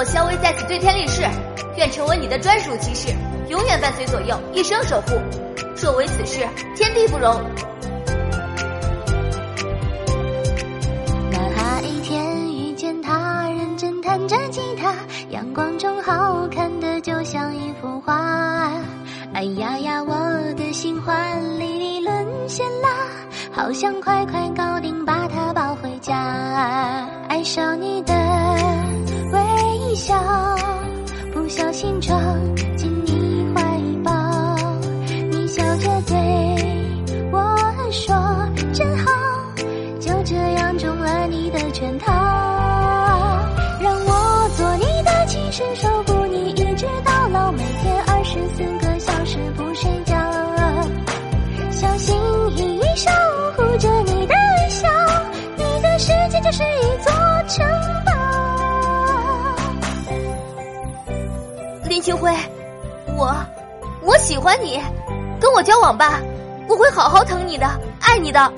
我萧薇在此对天立誓，愿成为你的专属骑士，永远伴随左右，一生守护。若违此事，天地不容。那一天遇见他，认真弹着吉他，阳光中好看的就像一幅画。哎呀呀，我的心欢离离沦陷啦，好想快快搞定，把他抱回家。爱上你的这样中了你的圈套，让我做你的骑士，守护你一直到老，每天二十四个小时不睡觉，小心翼翼守护着你的微笑，你的世界就是一座城堡。林清辉，我我喜欢你，跟我交往吧，我会好好疼你的，爱你的。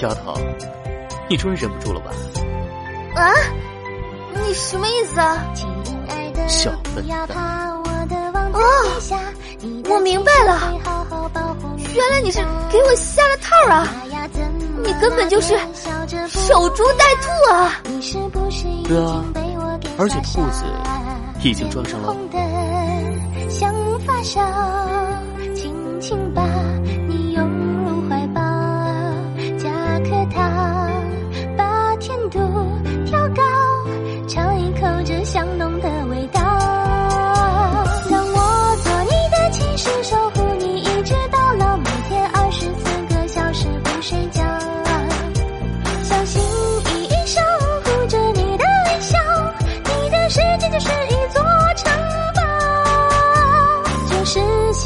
丫头，你终于忍不住了吧？啊，你什么意思啊？小笨蛋哦我明白了原来你是给我下了套啊！你根本就是守株待兔啊！对啊而且兔子已经装上了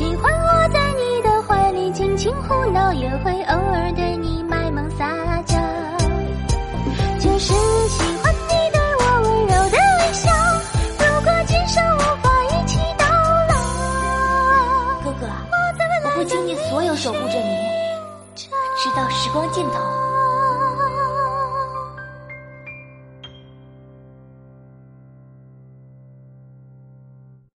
喜欢我在你的怀里尽情胡闹，也会偶尔对你卖萌撒娇。就是喜欢你对我温柔的微笑，如果今生无法一起到老，哥哥，我会倾尽所有守护着你，直到时光尽头。